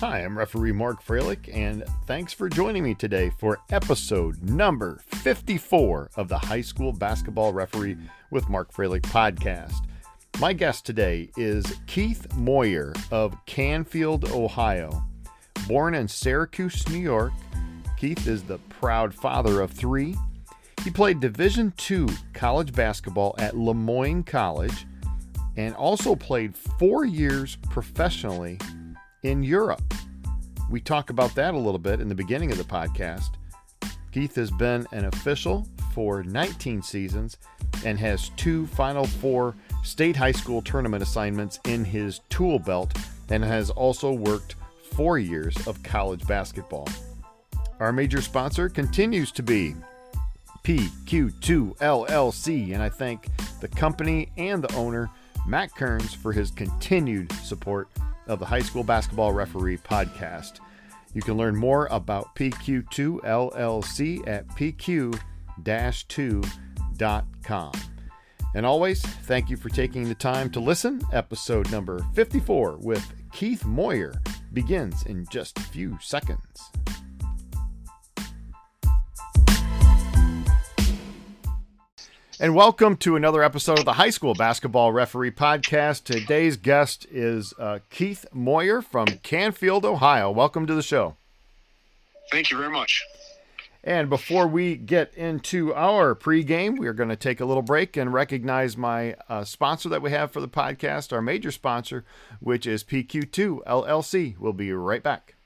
Hi, I'm referee Mark Froelich, and thanks for joining me today for episode number 54 of the High School Basketball Referee with Mark Froelich podcast. My guest today is Keith Moyer of Canfield, Ohio. Born in Syracuse, New York, Keith is the proud father of three. He played Division II college basketball at Le Moyne College and also played four years professionally in Europe. We talk about that a little bit in the beginning of the podcast. Keith has been an official for 19 seasons and has two Final Four state high school tournament assignments in his tool belt and has also worked four years of college basketball. Our major sponsor continues to be PQ2 LLC, and I thank the company and the owner, Matt Kearns, for his continued support of the High School Basketball Referee podcast. You can learn more about PQ2 LLC at pq 2.com. And always, thank you for taking the time to listen. Episode number 54 with Keith Moyer begins in just a few seconds. And welcome to another episode of the High School Basketball Referee Podcast. Today's guest is uh, Keith Moyer from Canfield, Ohio. Welcome to the show. Thank you very much. And before we get into our pregame, we are going to take a little break and recognize my uh, sponsor that we have for the podcast, our major sponsor, which is PQ2 LLC. We'll be right back.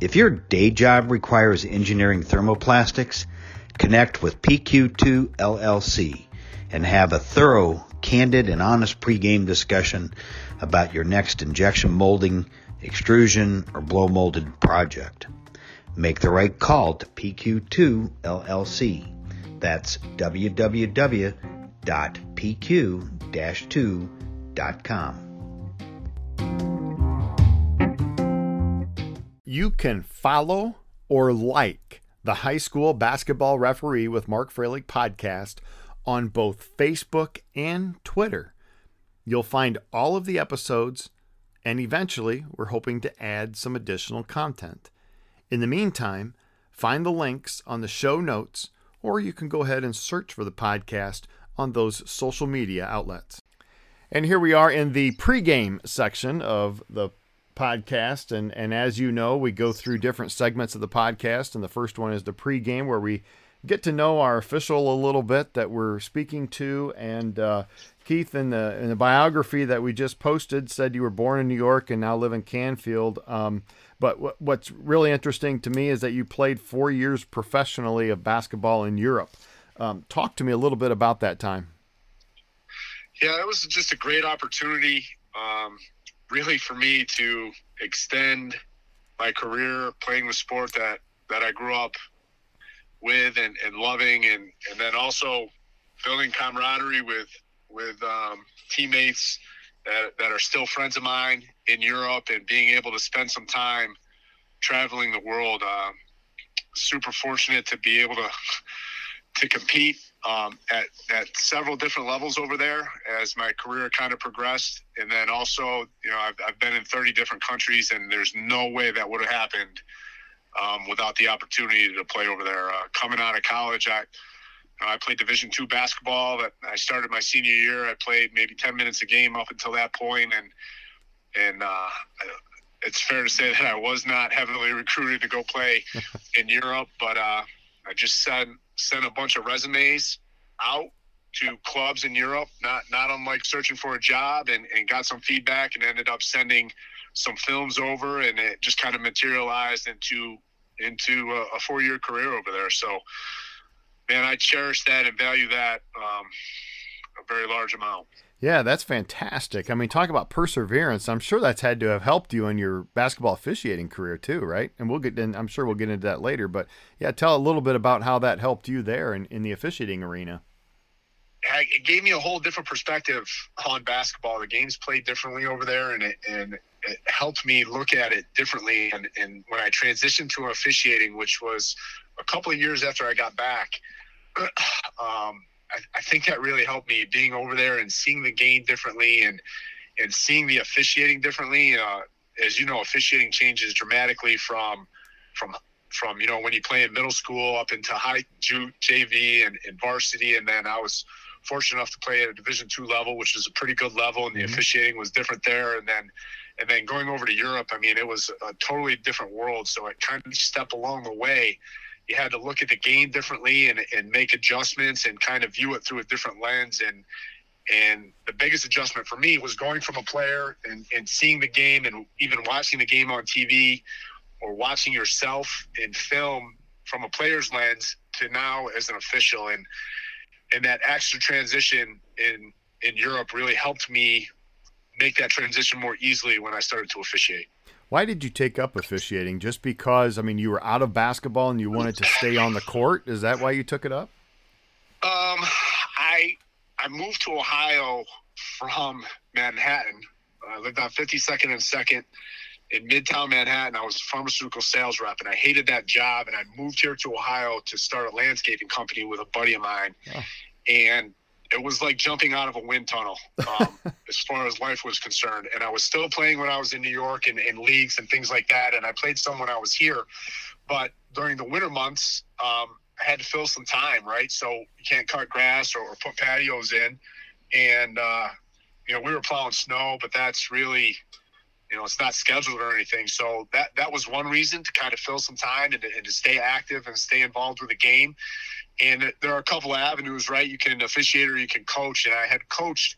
If your day job requires engineering thermoplastics, connect with PQ2 LLC and have a thorough, candid, and honest pregame discussion about your next injection molding, extrusion, or blow molded project. Make the right call to PQ2 LLC. That's www.pq-2.com. You can follow or like the High School Basketball Referee with Mark Froelich podcast on both Facebook and Twitter. You'll find all of the episodes, and eventually, we're hoping to add some additional content. In the meantime, find the links on the show notes, or you can go ahead and search for the podcast on those social media outlets. And here we are in the pregame section of the podcast. And, and as you know, we go through different segments of the podcast. And the first one is the pregame, where we get to know our official a little bit that we're speaking to. And uh, Keith, in the in the biography that we just posted, said you were born in New York and now live in Canfield. Um, but w- what's really interesting to me is that you played four years professionally of basketball in Europe. Um, talk to me a little bit about that time. Yeah, it was just a great opportunity, um, really, for me to extend my career playing the sport that that I grew up with and, and loving and, and then also building camaraderie with with um, teammates that, that are still friends of mine in Europe and being able to spend some time traveling the world. Uh, super fortunate to be able to to compete um, at, at several different levels over there as my career kind of progressed. And then also, you know, I've, I've been in 30 different countries and there's no way that would have happened um, without the opportunity to play over there. Uh, coming out of college, I I played Division two basketball. That I started my senior year. I played maybe ten minutes a game up until that point, and and uh, it's fair to say that I was not heavily recruited to go play in Europe. But uh, I just sent sent a bunch of resumes out to clubs in Europe, not not unlike searching for a job, and, and got some feedback, and ended up sending some films over, and it just kind of materialized into into a, a four year career over there. So, man, I cherish that and value that um, a very large amount. Yeah, that's fantastic. I mean, talk about perseverance. I'm sure that's had to have helped you in your basketball officiating career too, right? And we'll get in, I'm sure we'll get into that later. But yeah, tell a little bit about how that helped you there in, in the officiating arena. It gave me a whole different perspective on basketball. The game's played differently over there, and it, and it helped me look at it differently. And, and when I transitioned to officiating, which was a couple of years after I got back, um, I, I, think that really helped me being over there and seeing the game differently and and seeing the officiating differently. Uh, as you know, officiating changes dramatically from from from you know when you play in middle school up into high JV and, and varsity, and then I was fortunate enough to play at a Division two level, which is a pretty good level, and the mm-hmm. officiating was different there. And then and then going over to Europe, I mean, it was a totally different world. So it kind of step along the way. You had to look at the game differently and, and make adjustments and kind of view it through a different lens. And and the biggest adjustment for me was going from a player and, and seeing the game and even watching the game on TV or watching yourself in film from a player's lens to now as an official and and that extra transition in in Europe really helped me make that transition more easily when I started to officiate. Why did you take up officiating? Just because I mean you were out of basketball and you wanted to stay on the court? Is that why you took it up? Um, I I moved to Ohio from Manhattan. I lived on 52nd and Second in Midtown Manhattan. I was a pharmaceutical sales rep, and I hated that job. And I moved here to Ohio to start a landscaping company with a buddy of mine. Oh. And it was like jumping out of a wind tunnel um, as far as life was concerned. And I was still playing when I was in New York and in leagues and things like that. And I played some when I was here. But during the winter months, um, I had to fill some time, right? So you can't cut grass or, or put patios in. And, uh, you know, we were plowing snow, but that's really you know, it's not scheduled or anything. So that that was one reason to kind of fill some time and to, and to stay active and stay involved with the game. And there are a couple of avenues, right? You can officiate or you can coach. And I had coached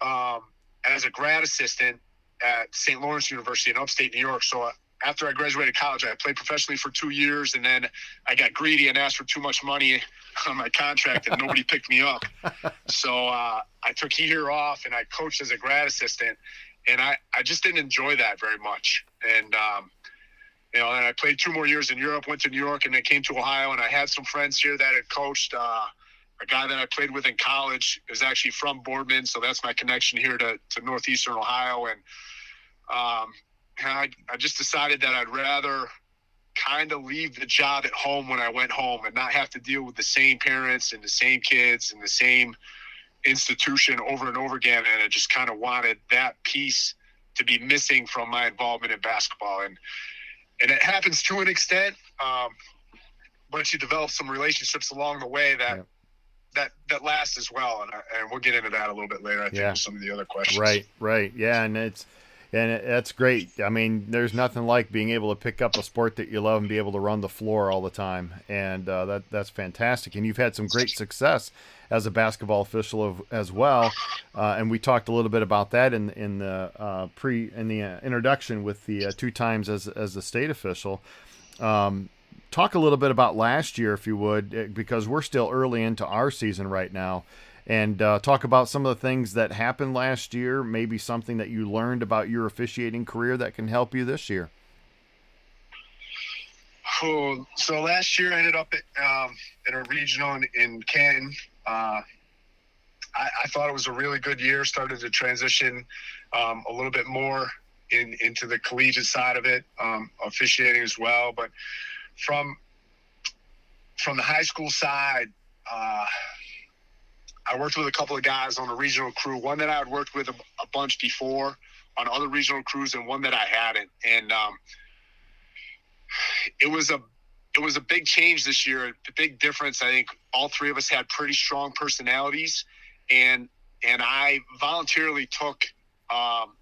um, as a grad assistant at St. Lawrence University in upstate New York. So after I graduated college, I played professionally for two years, and then I got greedy and asked for too much money on my contract, and nobody picked me up. So uh, I took a year off, and I coached as a grad assistant and I, I just didn't enjoy that very much. And um, you know, and I played two more years in Europe, went to New York, and then came to Ohio. And I had some friends here that had coached. Uh, a guy that I played with in college is actually from Boardman, so that's my connection here to, to northeastern Ohio. And um, I, I just decided that I'd rather kind of leave the job at home when I went home and not have to deal with the same parents and the same kids and the same institution over and over again, and I just kind of wanted that piece to be missing from my involvement in basketball, and and it happens to an extent. Um, but you develop some relationships along the way that. Yeah. That, that lasts as well, and, and we'll get into that a little bit later. I think yeah. with some of the other questions. Right, right, yeah, and it's and that's great. I mean, there's nothing like being able to pick up a sport that you love and be able to run the floor all the time, and uh, that that's fantastic. And you've had some great success as a basketball official of, as well. Uh, and we talked a little bit about that in in the uh, pre in the uh, introduction with the uh, two times as as the state official. Um, talk a little bit about last year, if you would, eh, because we're still early into our season right now. And uh, talk about some of the things that happened last year, maybe something that you learned about your officiating career that can help you this year. Cool. So last year I ended up at, um, a regional in, in Canton uh, I, I, thought it was a really good year. Started to transition um, a little bit more in, into the collegiate side of it, um, officiating as well. But from from the high school side, uh, I worked with a couple of guys on a regional crew. One that I had worked with a, a bunch before on other regional crews, and one that I hadn't. And um, it was a it was a big change this year. a big difference, I think, all three of us had pretty strong personalities, and and I voluntarily took um,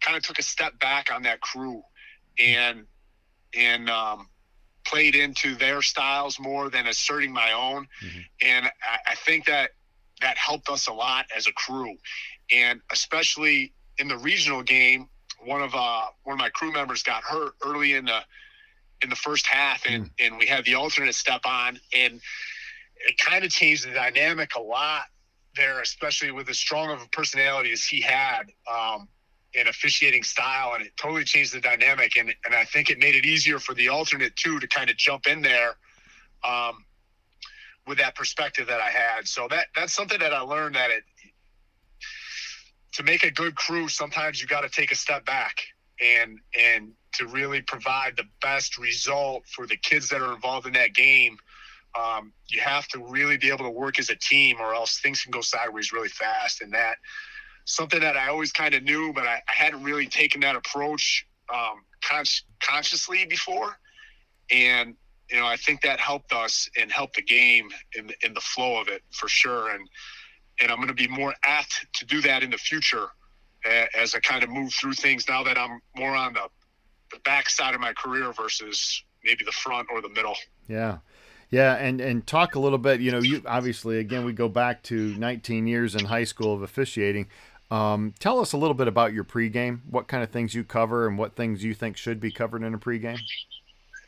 kind of took a step back on that crew, and and um, played into their styles more than asserting my own, mm-hmm. and I, I think that that helped us a lot as a crew, and especially in the regional game, one of uh, one of my crew members got hurt early in the in the first half, and mm. and we had the alternate step on, and it kind of changed the dynamic a lot there, especially with as strong of a personality as he had. Um, in officiating style and it totally changed the dynamic and, and I think it made it easier for the alternate too to kind of jump in there um, with that perspective that I had. So that that's something that I learned that it to make a good crew, sometimes you got to take a step back and and to really provide the best result for the kids that are involved in that game, um, you have to really be able to work as a team, or else things can go sideways really fast. And that something that I always kind of knew, but I, I, hadn't really taken that approach um, con- consciously before. And you know, I think that helped us and helped the game in in the flow of it for sure. And and I'm going to be more apt to do that in the future as I kind of move through things now that I'm more on the the backside of my career versus maybe the front or the middle. Yeah. Yeah, and and talk a little bit. You know, you obviously again we go back to 19 years in high school of officiating. Um, tell us a little bit about your pregame. What kind of things you cover, and what things you think should be covered in a pregame.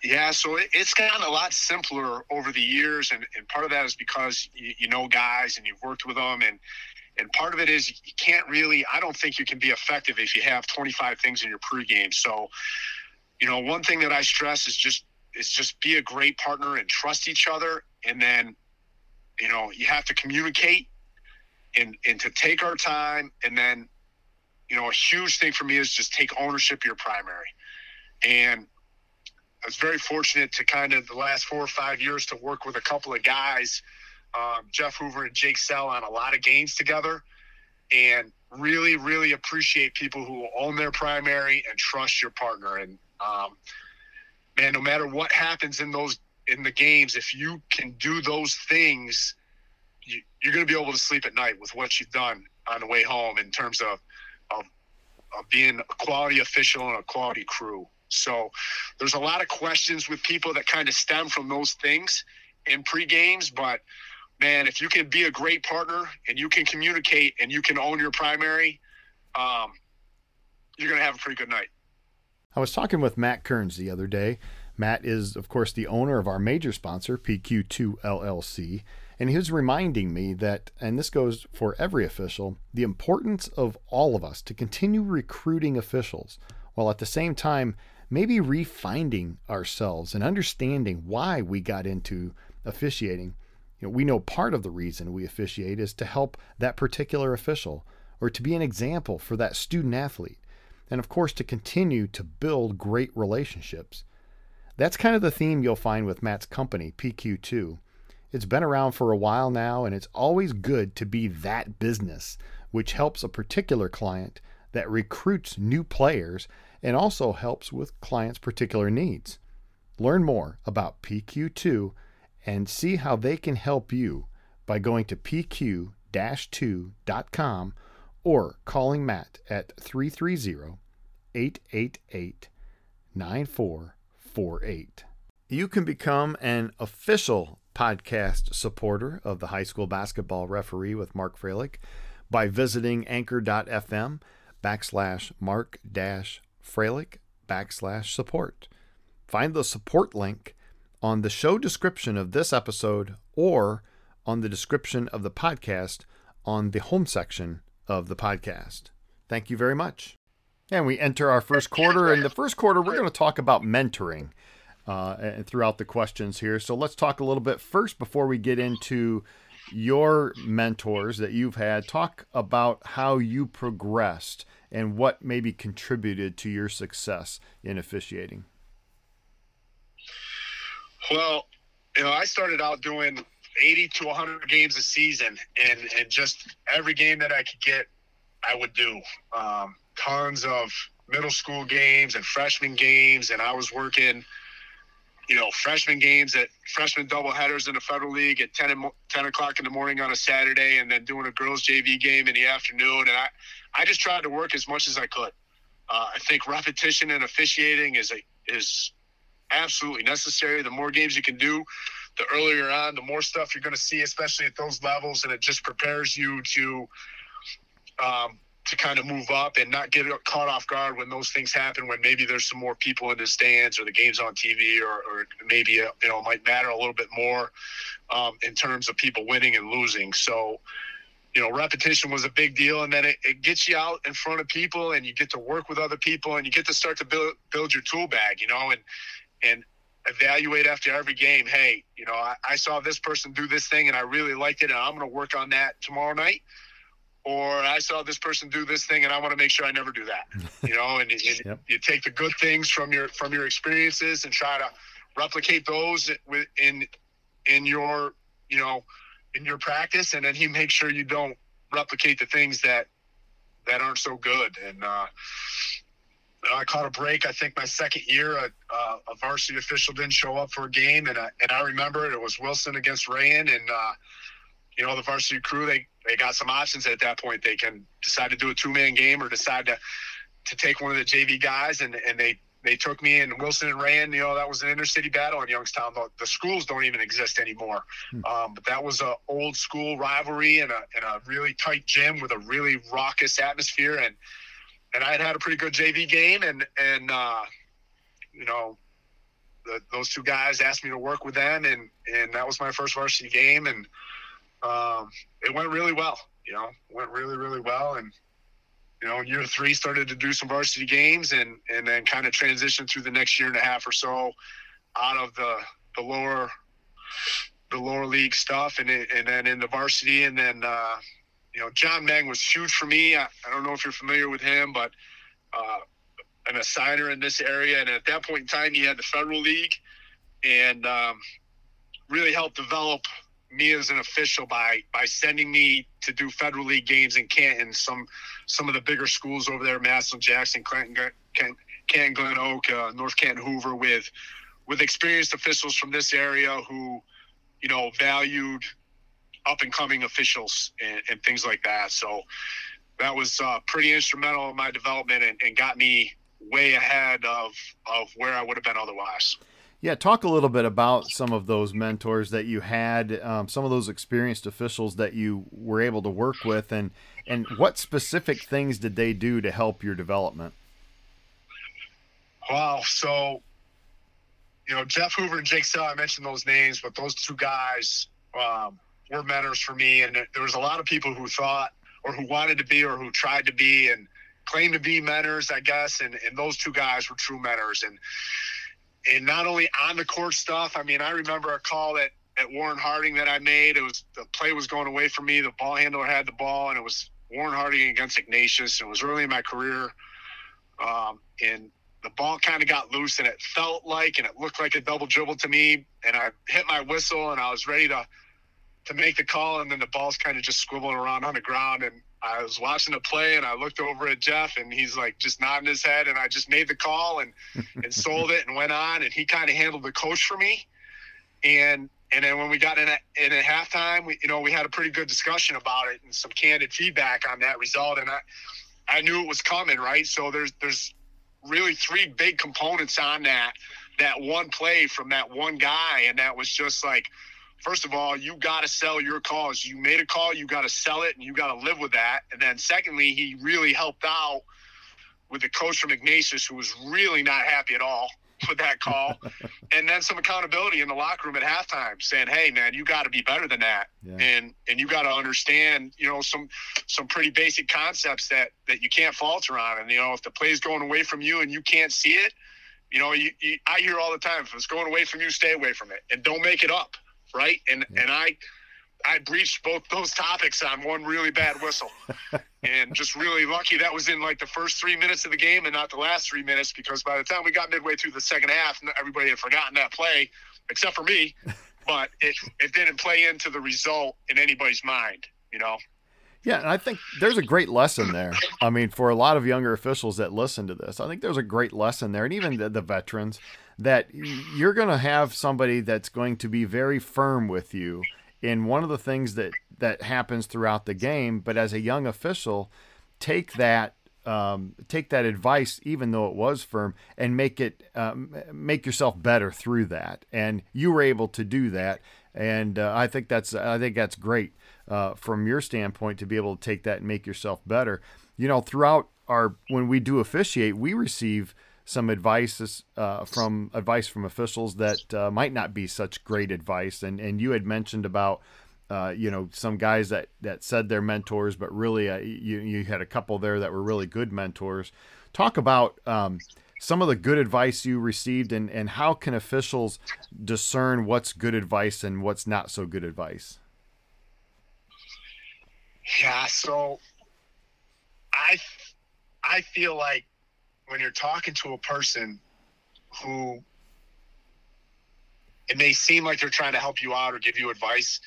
Yeah, so it, it's gotten a lot simpler over the years, and, and part of that is because you, you know guys and you've worked with them, and and part of it is you can't really. I don't think you can be effective if you have 25 things in your pregame. So, you know, one thing that I stress is just is just be a great partner and trust each other, and then, you know, you have to communicate and and to take our time and then you know a huge thing for me is just take ownership of your primary and i was very fortunate to kind of the last four or five years to work with a couple of guys um, jeff hoover and jake sell on a lot of games together and really really appreciate people who own their primary and trust your partner and um, man no matter what happens in those in the games if you can do those things you, are going to be able to sleep at night with what you've done on the way home in terms of, of, of being a quality official and a quality crew. So there's a lot of questions with people that kind of stem from those things in pre games, but man, if you can be a great partner and you can communicate and you can own your primary, um, you're going to have a pretty good night. I was talking with Matt Kearns the other day. Matt is, of course, the owner of our major sponsor, PQ2 LLC. And he was reminding me that, and this goes for every official, the importance of all of us to continue recruiting officials while at the same time maybe refinding ourselves and understanding why we got into officiating. You know, we know part of the reason we officiate is to help that particular official or to be an example for that student athlete. And of course, to continue to build great relationships. That's kind of the theme you'll find with Matt's company, PQ2. It's been around for a while now, and it's always good to be that business, which helps a particular client that recruits new players and also helps with clients' particular needs. Learn more about PQ2 and see how they can help you by going to pq 2.com or calling Matt at 330 888 9448. You can become an official podcast supporter of the high school basketball referee with Mark Froelich by visiting anchor.fm backslash mark dash Froelich backslash support. Find the support link on the show description of this episode or on the description of the podcast on the home section of the podcast. Thank you very much. And we enter our first quarter. In the first quarter, we're going to talk about mentoring uh, throughout the questions here. So let's talk a little bit first before we get into your mentors that you've had. Talk about how you progressed and what maybe contributed to your success in officiating. Well, you know, I started out doing 80 to 100 games a season, and and just every game that I could get, I would do. Um, tons of middle school games and freshman games, and I was working you know, freshman games at freshman double headers in the Federal League at 10, 10 o'clock in the morning on a Saturday and then doing a girls JV game in the afternoon. And I, I just tried to work as much as I could. Uh, I think repetition and officiating is a, is absolutely necessary. The more games you can do, the earlier on, the more stuff you're going to see, especially at those levels. And it just prepares you to, um, to kind of move up and not get caught off guard when those things happen when maybe there's some more people in the stands or the game's on TV or, or maybe uh, you know it might matter a little bit more um, in terms of people winning and losing so you know repetition was a big deal and then it, it gets you out in front of people and you get to work with other people and you get to start to build build your tool bag you know and and evaluate after every game hey you know I, I saw this person do this thing and I really liked it and I'm going to work on that tomorrow night or I saw this person do this thing and I want to make sure I never do that. You know, and, and yep. you take the good things from your from your experiences and try to replicate those in in your you know in your practice, and then you make sure you don't replicate the things that that aren't so good. And uh, I caught a break. I think my second year, a, a, varsity official didn't show up for a game, and I, and I remember it. It was Wilson against Rayen, and uh, you know the varsity crew. They they got some options at that point. They can decide to do a two man game or decide to to take one of the JV guys, and and they they took me and Wilson and Rayen. You know that was an intercity battle in Youngstown. The, the schools don't even exist anymore, hmm. um, but that was a old school rivalry and a and a really tight gym with a really raucous atmosphere and and I had had a pretty good JV game, and and uh, you know, the, those two guys asked me to work with them, and and that was my first varsity game, and um, it went really well. You know, went really really well, and you know, year three started to do some varsity games, and and then kind of transitioned through the next year and a half or so out of the the lower the lower league stuff, and and then in the varsity, and then. Uh, you know, John Meng was huge for me. I, I don't know if you're familiar with him, but uh, an assigner in this area. And at that point in time, he had the Federal League and um, really helped develop me as an official by by sending me to do Federal League games in Canton, some some of the bigger schools over there, Massillon, Jackson, Canton, Canton Glen Oak, uh, North Canton, Hoover, with with experienced officials from this area who, you know, valued – up and coming officials and, and, things like that. So that was uh, pretty instrumental in my development and, and, got me way ahead of of where I would have been otherwise. Yeah, talk a little bit about some of those mentors that you had, um, some of those experienced officials that you were able to work with, and and what specific things did they do to help your development? Wow, so you know Jeff Hoover and Jake Sell, I mentioned those names, but those two guys um, were mentors for me. And there was a lot of people who thought or who wanted to be or who tried to be and claimed to be mentors, I guess. And, and those two guys were true mentors. And and not only on the court stuff. I mean, I remember a call that at Warren Harding that I made. It was the play was going away from me. The ball handler had the ball, and it was Warren Harding against Ignatius. It was early in my career. Um, and the ball kind of got loose, and it felt like, and it looked like a double dribble to me. And I hit my whistle, and I was ready to to make the call, and then the ball's kind of just squibbling around on the ground. And I was watching the play, and I looked over at Jeff, and he's like just nodding his head, and I just made the call and and sold it and went on, and he kind of handled the coach for me. And and then when we got in at, in at halftime, we you know we had a pretty good discussion about it and some candid feedback on that result, and I I knew it was coming, right? So there's there's really three big components on that that one play from that one guy, and that was just like first of all, you got to sell your cause. You made a call, you got to sell it, and you got to live with that. And then, secondly, he really helped out with the coach from Ignatius, who was really not happy at all with that call. and then some accountability in the locker room at halftime, saying, "Hey, man, you got to be better than that, yeah. and and you got to understand, you know, some some pretty basic concepts that that you can't falter on. And you know, if the play's going away from you and you can't see it." You know, you, you, I hear all the time, if it's going away from you, stay away from it and don't make it up right? And yeah. and I I breached both those topics on one really bad whistle. and just really lucky that was in like the first three minutes of the game and not the last three minutes because by the time we got midway through the second half, everybody had forgotten that play except for me. But it, it didn't play into the result in anybody's mind, you know? Yeah, and I think there's a great lesson there. I mean, for a lot of younger officials that listen to this, I think there's a great lesson there, and even the, the veterans that you're going to have somebody that's going to be very firm with you in one of the things that that happens throughout the game. But as a young official, take that um, take that advice, even though it was firm, and make it um, make yourself better through that. And you were able to do that, and uh, I think that's I think that's great uh, from your standpoint to be able to take that and make yourself better. You know, throughout our when we do officiate, we receive some advice uh, from advice from officials that uh, might not be such great advice. And and you had mentioned about uh, you know some guys that that said they're mentors, but really uh, you you had a couple there that were really good mentors. Talk about um, some of the good advice you received, and and how can officials discern what's good advice and what's not so good advice. Yeah, so I I feel like when you're talking to a person who it may seem like they're trying to help you out or give you advice,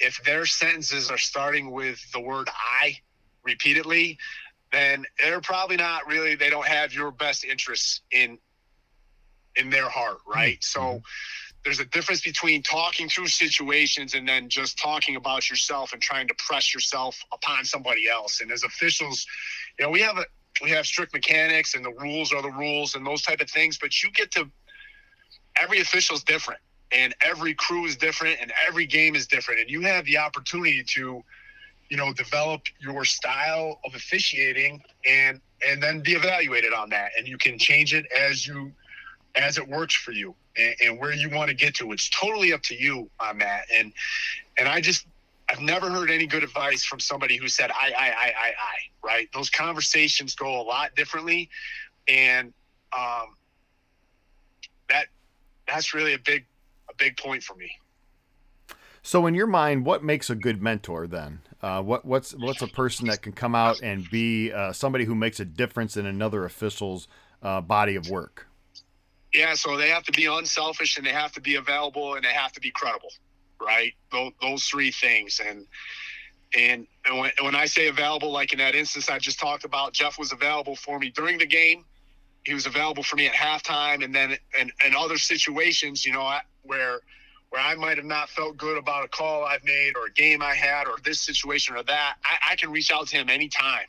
if their sentences are starting with the word I repeatedly, then they're probably not really. They don't have your best interests in in their heart, right? Mm-hmm. So there's a difference between talking through situations and then just talking about yourself and trying to press yourself upon somebody else. And as officials, you know, we have a we have strict mechanics and the rules are the rules and those type of things, but you get to every official is different and every crew is different and every game is different. And you have the opportunity to you know develop your style of officiating and and then be evaluated on that. And you can change it as you as it works for you and, and where you want to get to. It's totally up to you on that. And and i just i've never heard any good advice from somebody who said i i i i i right those conversations go a lot differently and um that that's really a big a big point for me so, in your mind, what makes a good mentor then? Uh, what what's what's a person that can come out and be uh, somebody who makes a difference in another official's uh, body of work? Yeah, so they have to be unselfish and they have to be available and they have to be credible, right? Those, those three things. And and, when, when I say available, like in that instance I just talked about, Jeff was available for me during the game. He was available for me at halftime, and then and and other situations, you know, where where I might have not felt good about a call I've made or a game I had or this situation or that, I, I can reach out to him anytime.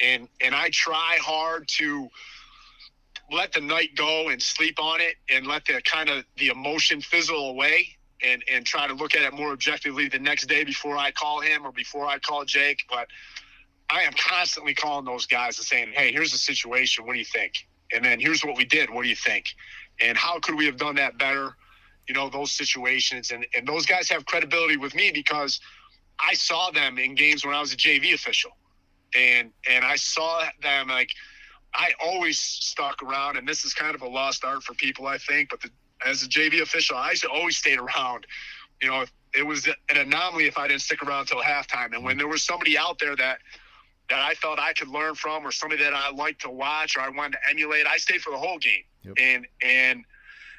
And and I try hard to let the night go and sleep on it and let the kind of the emotion fizzle away and and try to look at it more objectively the next day before I call him or before I call Jake. But I am constantly calling those guys and saying, Hey, here's the situation. What do you think? And then here's what we did. What do you think? And how could we have done that better? you know, those situations. And, and those guys have credibility with me because I saw them in games when I was a JV official. And and I saw them like I always stuck around, and this is kind of a lost art for people, I think. But the, as a JV official, I always stayed around. You know, it was an anomaly if I didn't stick around until halftime. And when there was somebody out there that that I felt I could learn from, or somebody that I liked to watch, or I wanted to emulate, I stayed for the whole game. Yep. And and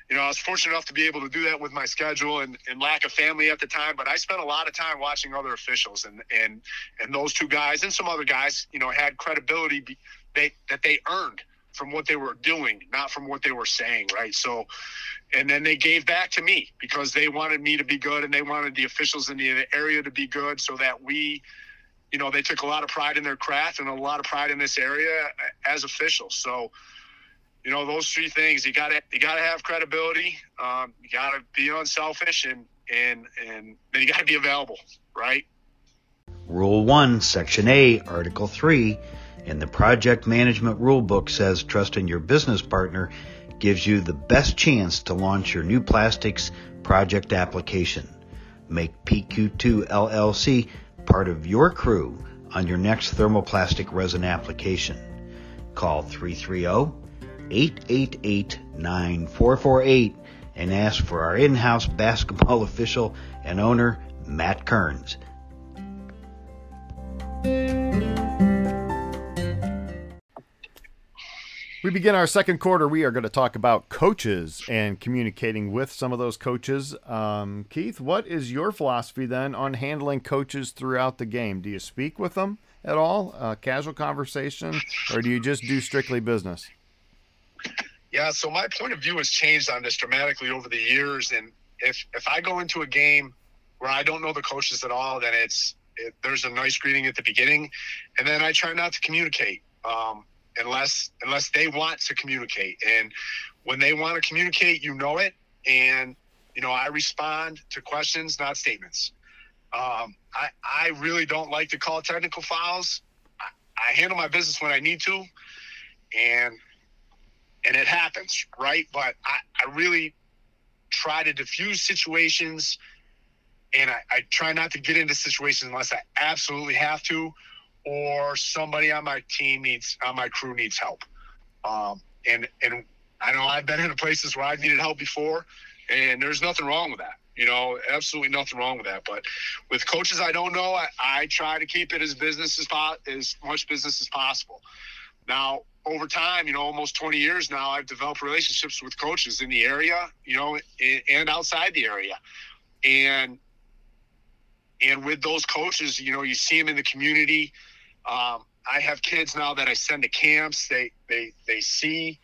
you know, I was fortunate enough to be able to do that with my schedule and, and lack of family at the time. But I spent a lot of time watching other officials, and and and those two guys and some other guys, you know, had credibility be, they that they earned from what they were doing, not from what they were saying, right? So, and then they gave back to me because they wanted me to be good and they wanted the officials in the area to be good, so that we you know, they took a lot of pride in their craft and a lot of pride in this area as officials. So, you know those three things you got to you got to have credibility um, you got to be unselfish and and and then you got to be available right rule 1 section a article 3 in the project management rule book says trusting your business partner gives you the best chance to launch your new plastics project application make pq2 llc part of your crew on your next thermoplastic resin application call 330 888 9448 and ask for our in house basketball official and owner, Matt Kearns. We begin our second quarter. We are going to talk about coaches and communicating with some of those coaches. Um, Keith, what is your philosophy then on handling coaches throughout the game? Do you speak with them at all, uh, casual conversation, or do you just do strictly business? Yeah, so my point of view has changed on this dramatically over the years. And if if I go into a game where I don't know the coaches at all, then it's it, there's a nice greeting at the beginning, and then I try not to communicate um, unless unless they want to communicate. And when they want to communicate, you know it, and you know I respond to questions, not statements. Um, I I really don't like to call technical fouls. I, I handle my business when I need to, and and it happens, right? But I, I really try to diffuse situations and I, I, try not to get into situations unless I absolutely have to or somebody on my team needs on my crew needs help. Um, and and I know I've been in places where I've needed help before and there's nothing wrong with that. You know, absolutely nothing wrong with that. But with coaches I don't know, I, I try to keep it as business as po- as much business as possible. Now, over time, you know, almost 20 years now, I've developed relationships with coaches in the area, you know, and outside the area. And and with those coaches, you know, you see them in the community. Um, I have kids now that I send to camps. They they they see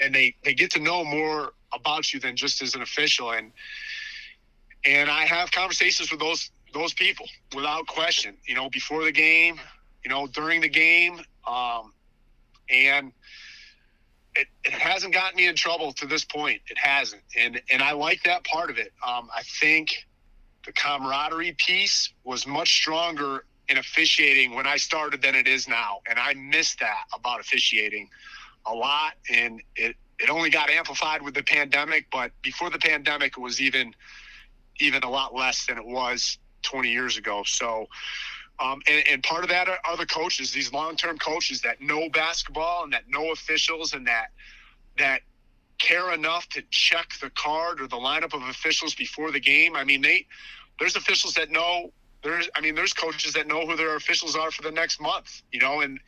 and they they get to know more about you than just as an official and and I have conversations with those those people without question. You know, before the game, you know, during the game, um, and it, it hasn't gotten me in trouble to this point. It hasn't, and and I like that part of it. Um, I think the camaraderie piece was much stronger in officiating when I started than it is now, and I miss that about officiating a lot. And it it only got amplified with the pandemic, but before the pandemic, it was even even a lot less than it was 20 years ago. So. Um, and, and, part of that are, are the coaches, these long-term coaches that know basketball and that know officials and that that care enough to check the card or the lineup of officials before the game. I mean, they there's officials that know there's I mean, there's coaches that know who their officials are for the next month, you know, and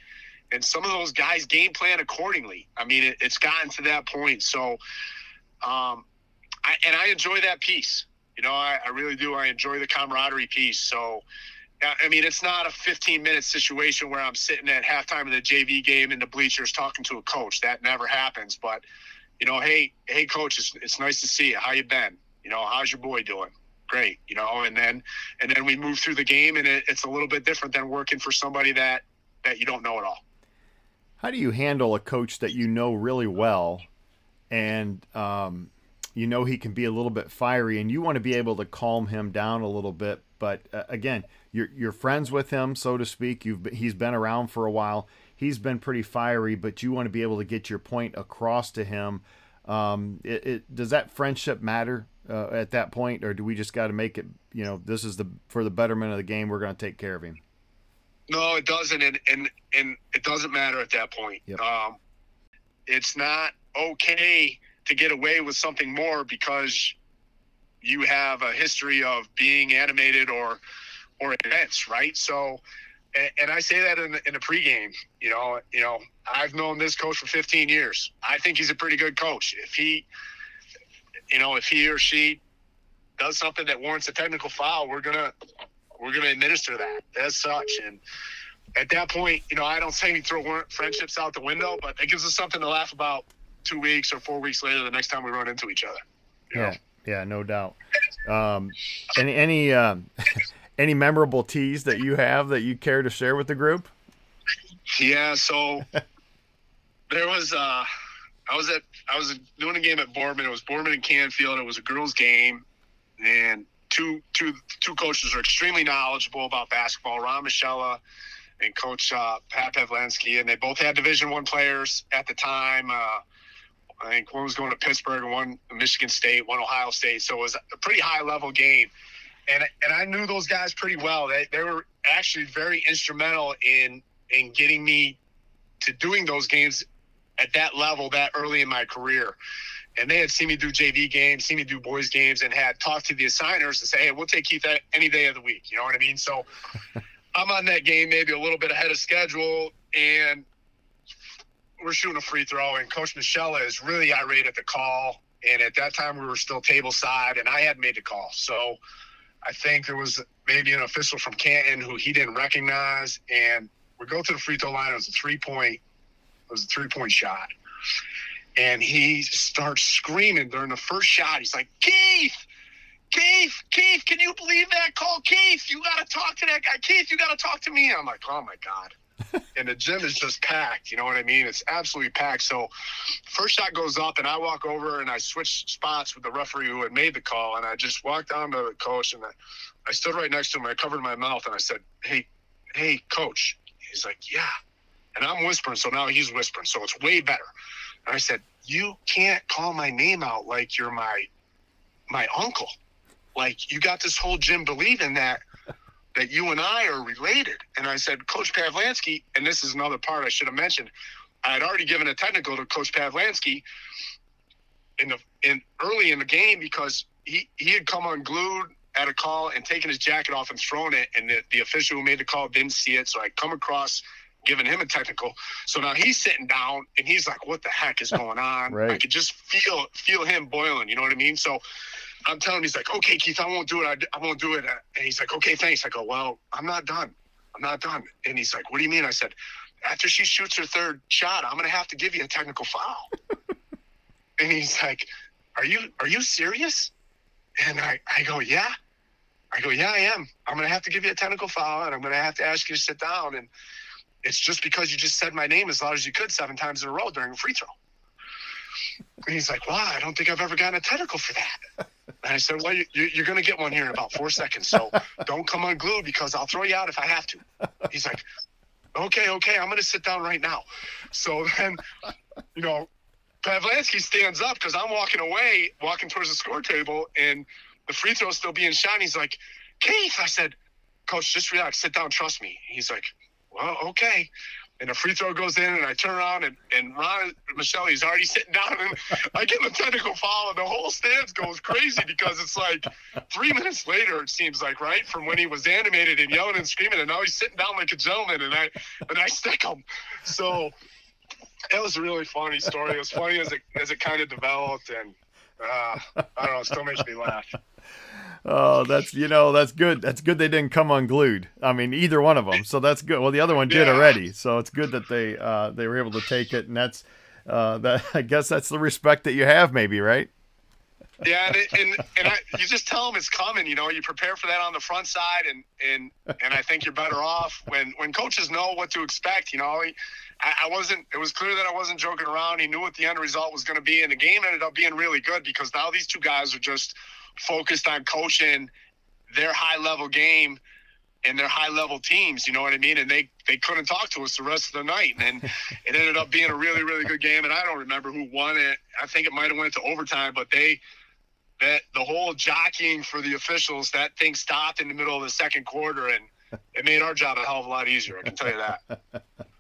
and some of those guys game plan accordingly. I mean, it, it's gotten to that point. So, um, I, and I enjoy that piece. You know, I, I really do. I enjoy the camaraderie piece. So, I mean, it's not a 15 minute situation where I'm sitting at halftime of the JV game in the bleachers talking to a coach. That never happens. But, you know, hey, hey, coach, it's, it's nice to see you. How you been? You know, how's your boy doing? Great. You know, and then and then we move through the game, and it, it's a little bit different than working for somebody that that you don't know at all. How do you handle a coach that you know really well, and um, you know he can be a little bit fiery, and you want to be able to calm him down a little bit? But uh, again, you're you're friends with him, so to speak. You've he's been around for a while. He's been pretty fiery, but you want to be able to get your point across to him. Um, it, it, does that friendship matter uh, at that point, or do we just got to make it? You know, this is the for the betterment of the game. We're going to take care of him. No, it doesn't, and and and it doesn't matter at that point. Yep. Um, it's not okay to get away with something more because you have a history of being animated or or events, right? So, and, and I say that in the, in the pregame. You know, you know, I've known this coach for 15 years. I think he's a pretty good coach. If he, you know, if he or she does something that warrants a technical foul, we're gonna we're gonna administer that as such. And at that point, you know, I don't say we throw friendships out the window, but it gives us something to laugh about two weeks or four weeks later the next time we run into each other. Yeah, know? yeah, no doubt. Um, any any um, any memorable T's that you have that you care to share with the group? Yeah, so there was uh I was at I was doing a game at Boardman. It was Boardman and Canfield. It was a girls' game, and two two two coaches are extremely knowledgeable about basketball. Ron Michella and Coach uh, Pat Pavlansky, and they both had Division One players at the time. Uh, I think one was going to Pittsburgh one Michigan State, one Ohio State. So it was a pretty high level game. And and I knew those guys pretty well. They they were actually very instrumental in in getting me to doing those games at that level that early in my career. And they had seen me do JV games, seen me do boys games, and had talked to the assigners and say, "Hey, we'll take Keith any day of the week." You know what I mean? So I'm on that game maybe a little bit ahead of schedule, and we're shooting a free throw, and Coach Michelle is really irate at the call. And at that time, we were still table side, and I had made the call. So I think there was maybe an official from Canton who he didn't recognize, and we go to the free throw line. It was a three point, it was a three point shot, and he starts screaming during the first shot. He's like, Keith. Keith, Keith, can you believe that call? Keith, you got to talk to that guy. Keith, you got to talk to me. I'm like, oh my God. and the gym is just packed. You know what I mean? It's absolutely packed. So, first shot goes up, and I walk over and I switch spots with the referee who had made the call, and I just walked down to the coach, and I, I stood right next to him. I covered my mouth, and I said, "Hey, hey, coach." He's like, "Yeah," and I'm whispering, so now he's whispering, so it's way better. And I said, "You can't call my name out like you're my my uncle. Like you got this whole gym believing that." that you and I are related. And I said, Coach Pavlansky, and this is another part I should have mentioned. I had already given a technical to Coach Pavlansky in the in early in the game because he, he had come unglued at a call and taken his jacket off and thrown it, and the, the official who made the call didn't see it. So I come across giving him a technical. So now he's sitting down and he's like, "What the heck is going on?" right. I could just feel feel him boiling. You know what I mean? So I'm telling him, he's like, okay, Keith, I won't do it. I, I won't do it. And he's like, okay, thanks. I go, well, I'm not done. I'm not done. And he's like, what do you mean? I said, after she shoots her third shot, I'm gonna have to give you a technical foul. and he's like, Are you are you serious? And I, I go, Yeah. I go, Yeah, I am. I'm gonna have to give you a technical foul and I'm gonna have to ask you to sit down. And it's just because you just said my name as loud as you could seven times in a row during a free throw. And he's like, Wow, I don't think I've ever gotten a technical for that. And I said, Well, you, you're going to get one here in about four seconds. So don't come unglued because I'll throw you out if I have to. He's like, Okay, okay, I'm going to sit down right now. So then, you know, Pavlansky stands up because I'm walking away, walking towards the score table, and the free throw's still being shot. He's like, Keith, I said, Coach, just relax, sit down, trust me. He's like, Well, okay and a free throw goes in, and I turn around, and, and Ron Michelle, he's already sitting down, and I get the technical foul, and the whole stands goes crazy because it's like three minutes later, it seems like, right, from when he was animated and yelling and screaming, and now he's sitting down like a gentleman, and I and I stick him. So it was a really funny story. It was funny as it as it kind of developed, and uh, I don't know, it still makes me laugh. Oh, that's you know that's good. That's good they didn't come unglued. I mean, either one of them. So that's good. Well, the other one did yeah. already. So it's good that they uh, they were able to take it, and that's uh, that. I guess that's the respect that you have, maybe, right? Yeah, and it, and, and I, you just tell them it's coming. You know, you prepare for that on the front side, and and and I think you're better off when when coaches know what to expect. You know, I, I wasn't. It was clear that I wasn't joking around. He knew what the end result was going to be, and the game ended up being really good because now these two guys are just focused on coaching their high level game and their high level teams, you know what I mean? And they they couldn't talk to us the rest of the night. And it ended up being a really, really good game. And I don't remember who won it. I think it might have went to overtime, but they that the whole jockeying for the officials, that thing stopped in the middle of the second quarter and it made our job a hell of a lot easier, I can tell you that.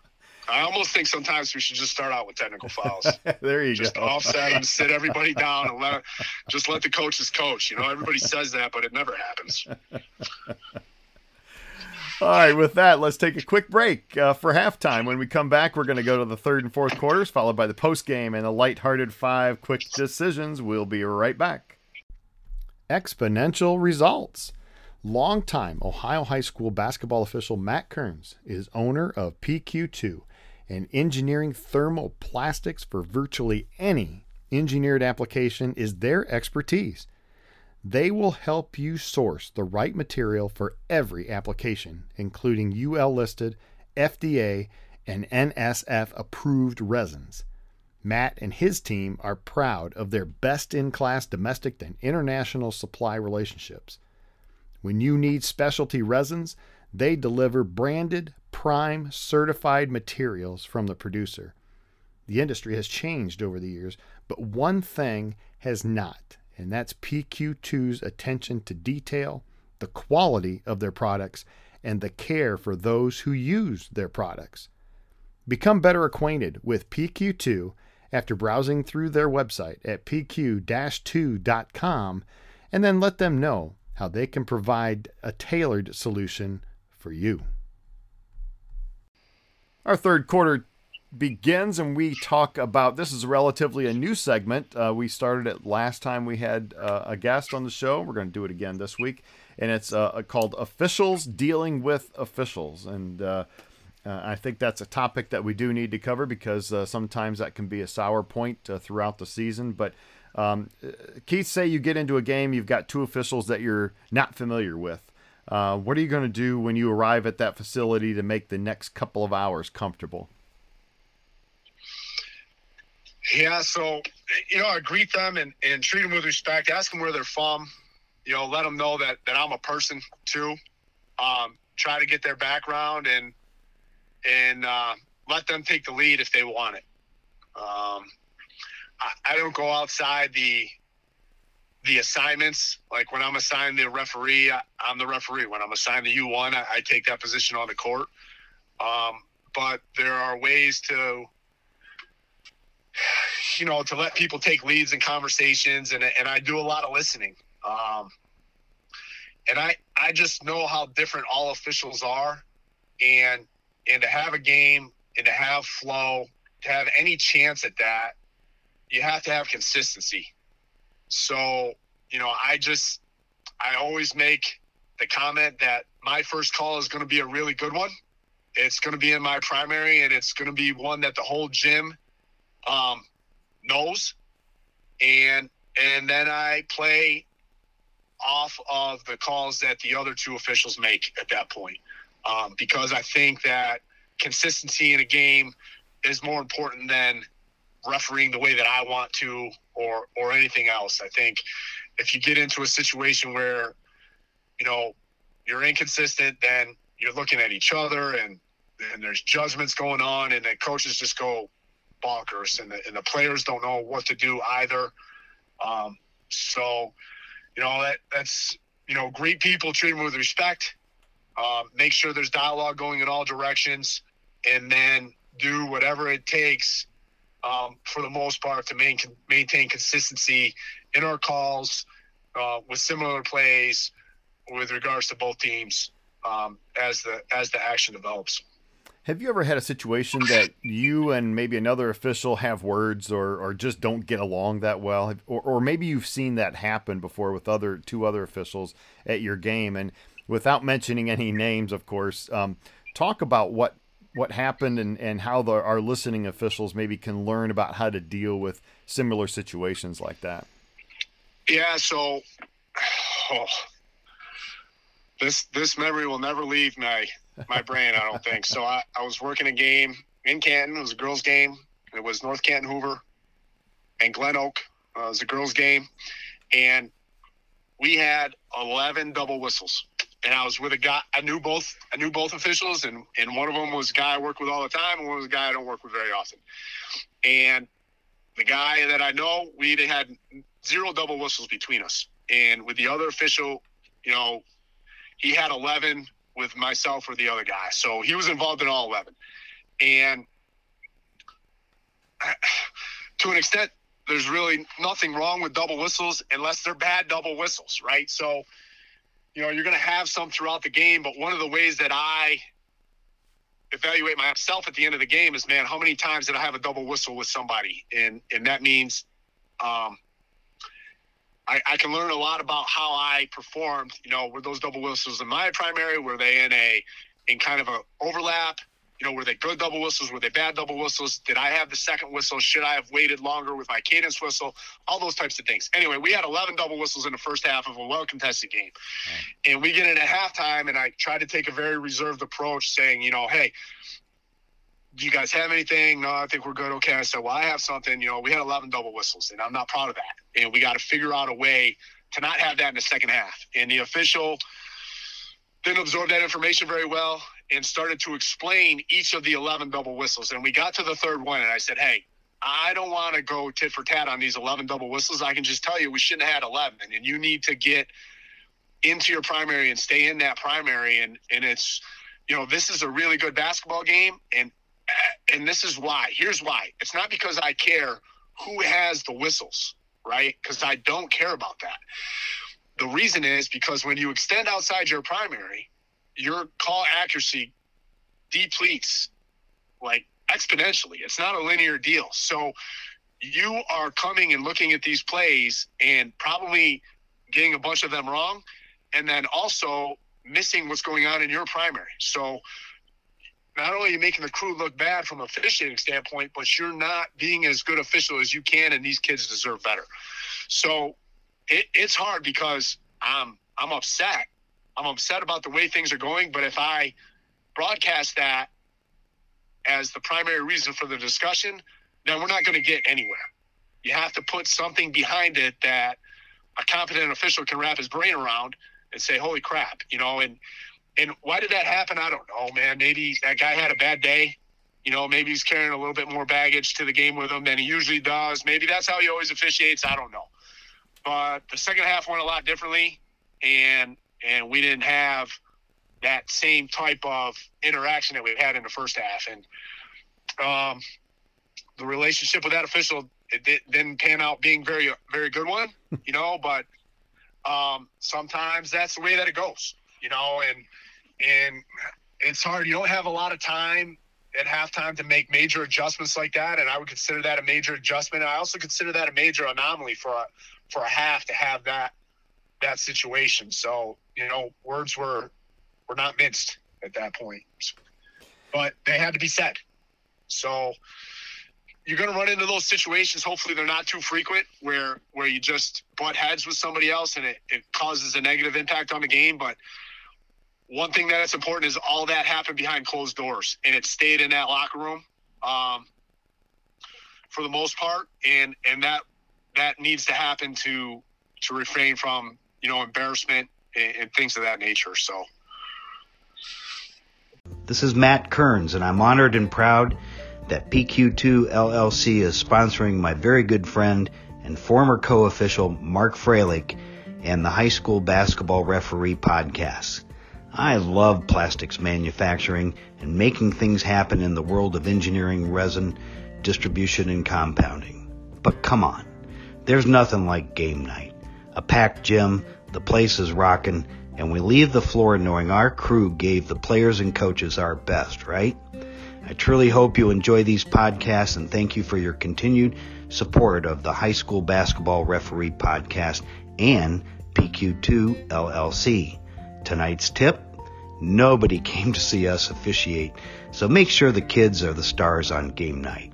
I almost think sometimes we should just start out with technical fouls. there you just go. Just offset them, sit everybody down, and let just let the coaches coach. You know, everybody says that, but it never happens. All right, with that, let's take a quick break uh, for halftime. When we come back, we're going to go to the third and fourth quarters, followed by the post game and a light-hearted five quick decisions. We'll be right back. Exponential results. Longtime Ohio High School basketball official Matt Kearns is owner of PQ2 and engineering thermoplastics for virtually any engineered application is their expertise. They will help you source the right material for every application, including UL listed, FDA, and NSF approved resins. Matt and his team are proud of their best in class domestic and international supply relationships. When you need specialty resins, they deliver branded, prime, certified materials from the producer. The industry has changed over the years, but one thing has not, and that's PQ2's attention to detail, the quality of their products, and the care for those who use their products. Become better acquainted with PQ2 after browsing through their website at pq-2.com and then let them know how they can provide a tailored solution for you. Our third quarter begins and we talk about this is relatively a new segment. Uh, we started it last time we had uh, a guest on the show. We're going to do it again this week, and it's uh, called Officials Dealing with Officials. And uh, uh, I think that's a topic that we do need to cover because uh, sometimes that can be a sour point throughout the season. But um, Keith, say you get into a game, you've got two officials that you're not familiar with. Uh, what are you going to do when you arrive at that facility to make the next couple of hours comfortable? Yeah, so you know, I greet them and, and treat them with respect. Ask them where they're from. You know, let them know that that I'm a person too. Um, try to get their background and and uh, let them take the lead if they want it. Um, I, I don't go outside the the assignments. Like when I'm assigned the referee, I, am the referee. When I'm assigned the U1, I, I take that position on the court. Um, but there are ways to, you know, to let people take leads in conversations, and and I do a lot of listening. Um, and I I just know how different all officials are, and and to have a game and to have flow, to have any chance at that, you have to have consistency so, you know, I just, I always make the comment that my first call is going to be a really good one. it's going to be in my primary, and it's going to be one that the whole gym um, knows. And and then I play off of the calls that the other two officials make at that point, um, because I think that consistency in a game is more important than refereeing the way that I want to or or anything else. I think if you get into a situation where you know you're inconsistent, then you're looking at each other and and there's judgments going on, and the coaches just go bonkers, and the, and the players don't know what to do either. Um, so, you know that that's you know greet people, treat them with respect, um, make sure there's dialogue going in all directions, and then do whatever it takes um, for the most part to main, maintain consistency in our calls uh, with similar plays with regards to both teams um, as the as the action develops. Have you ever had a situation that you and maybe another official have words or, or just don't get along that well? Or, or maybe you've seen that happen before with other two other officials at your game. And without mentioning any names, of course, um, talk about what what happened and, and how the, our listening officials maybe can learn about how to deal with similar situations like that. Yeah, so oh, this this memory will never leave my my brain. I don't think so. I, I was working a game in Canton. It was a girls' game. It was North Canton Hoover and Glen Oak. Uh, it was a girls' game, and we had eleven double whistles. And I was with a guy. I knew both. I knew both officials, and and one of them was a guy I work with all the time, and one was a guy I don't work with very often. And the guy that I know, we had zero double whistles between us. And with the other official, you know, he had 11 with myself or the other guy. So he was involved in all 11. And to an extent, there's really nothing wrong with double whistles unless they're bad double whistles, right? So, you know, you're going to have some throughout the game, but one of the ways that I evaluate myself at the end of the game is, man, how many times did I have a double whistle with somebody? And and that means um, I, I, can learn a lot about how I performed. You know, were those double whistles in my primary? Were they in a in kind of a overlap? You know, were they good double whistles? Were they bad double whistles? Did I have the second whistle? Should I have waited longer with my cadence whistle? All those types of things. Anyway, we had 11 double whistles in the first half of a well contested game. And we get in into halftime, and I try to take a very reserved approach, saying, you know, hey, do you guys have anything? No, I think we're good. Okay. I said, well, I have something. You know, we had 11 double whistles, and I'm not proud of that. And we got to figure out a way to not have that in the second half. And the official didn't absorb that information very well and started to explain each of the 11 double whistles. And we got to the third one, and I said, hey, I don't want to go tit for tat on these 11 double whistles. I can just tell you we shouldn't have had 11, and you need to get into your primary and stay in that primary. And, and it's, you know, this is a really good basketball game, and and this is why. Here's why. It's not because I care who has the whistles, right? Because I don't care about that. The reason is because when you extend outside your primary, your call accuracy depletes like exponentially. It's not a linear deal. So you are coming and looking at these plays and probably getting a bunch of them wrong and then also missing what's going on in your primary. So not only are you making the crew look bad from a officiating standpoint, but you're not being as good official as you can, and these kids deserve better. So it, it's hard because I'm I'm upset. I'm upset about the way things are going. But if I broadcast that as the primary reason for the discussion, then we're not going to get anywhere. You have to put something behind it that a competent official can wrap his brain around and say, "Holy crap!" You know, and and why did that happen? I don't know, man. Maybe that guy had a bad day. You know, maybe he's carrying a little bit more baggage to the game with him than he usually does. Maybe that's how he always officiates. I don't know. But the second half went a lot differently, and and we didn't have that same type of interaction that we had in the first half. And um, the relationship with that official it didn't pan out being very very good one, you know. But um, sometimes that's the way that it goes, you know. And and it's hard. You don't have a lot of time at halftime to make major adjustments like that, and I would consider that a major adjustment. I also consider that a major anomaly for a for a half to have that that situation. So you know, words were were not minced at that point. but they had to be said. So you're going to run into those situations. Hopefully, they're not too frequent where where you just butt heads with somebody else and it, it causes a negative impact on the game. But one thing that's important is all that happened behind closed doors and it stayed in that locker room um, for the most part, and and that that needs to happen to to refrain from you know embarrassment and, and things of that nature. So. This is Matt Kearns, and I'm honored and proud that PQ2 LLC is sponsoring my very good friend and former co-official Mark Froelich and the High School Basketball Referee podcast. I love plastics manufacturing and making things happen in the world of engineering, resin, distribution, and compounding. But come on, there's nothing like game night. A packed gym, the place is rocking, and we leave the floor knowing our crew gave the players and coaches our best, right? I truly hope you enjoy these podcasts and thank you for your continued support of the High School Basketball Referee Podcast and PQ2 LLC. Tonight's tip nobody came to see us officiate, so make sure the kids are the stars on game night.